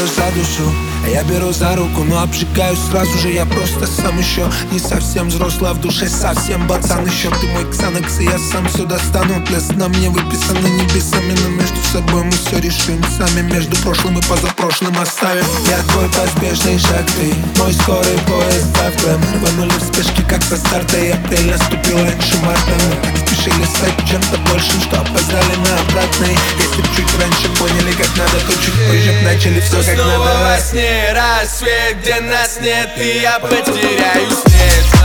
берешь за душу. А я беру за руку, но обжигаюсь сразу же. Я просто сам еще не совсем взрослый, а в душе совсем пацан. Еще Ты мой ксанакс, и я сам все достану. Для сна мне выписаны небесами Но между собой мы все решим сами. Между прошлым и позапрошлым оставим. Я твой поспешный шаг, ты мой скорый поезд завтра Мы рванули в спешке, как со старта. И апрель наступил раньше марта Мы так спешили стать чем-то большим, что опоздали на обратный Если б чуть раньше поняли, как надо, то чуть позже начали все как надо. Во сне рассвет, где нас нет И я потеряю след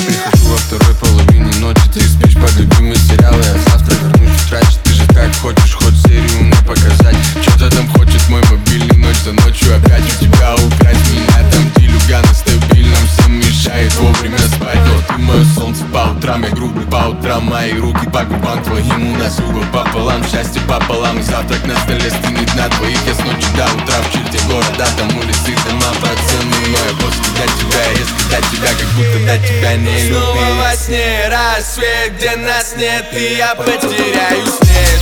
прихожу во второй половине ночи. Ты спишь под любимый сериал Я завтра вернусь в трач Ты же так хочешь хоть серию мне показать. Что-то там хочет мой мобильный ночь за ночью Опять у тебя украсть. Меня Там делюга на стабильном Всем мешает вовремя спать. Но ты мое солнце по утрам Я грубый по утрам Мои руки по губам твоим. У нас юго пополам Счастье пополам. Завтрак на столе стынет на двоих Я с ночи до утра в черте города Там улицы, дома, тебя Резко до тебя Как будто до тебя не Снова любил во сне рассвет, где нас нет И я потеряю след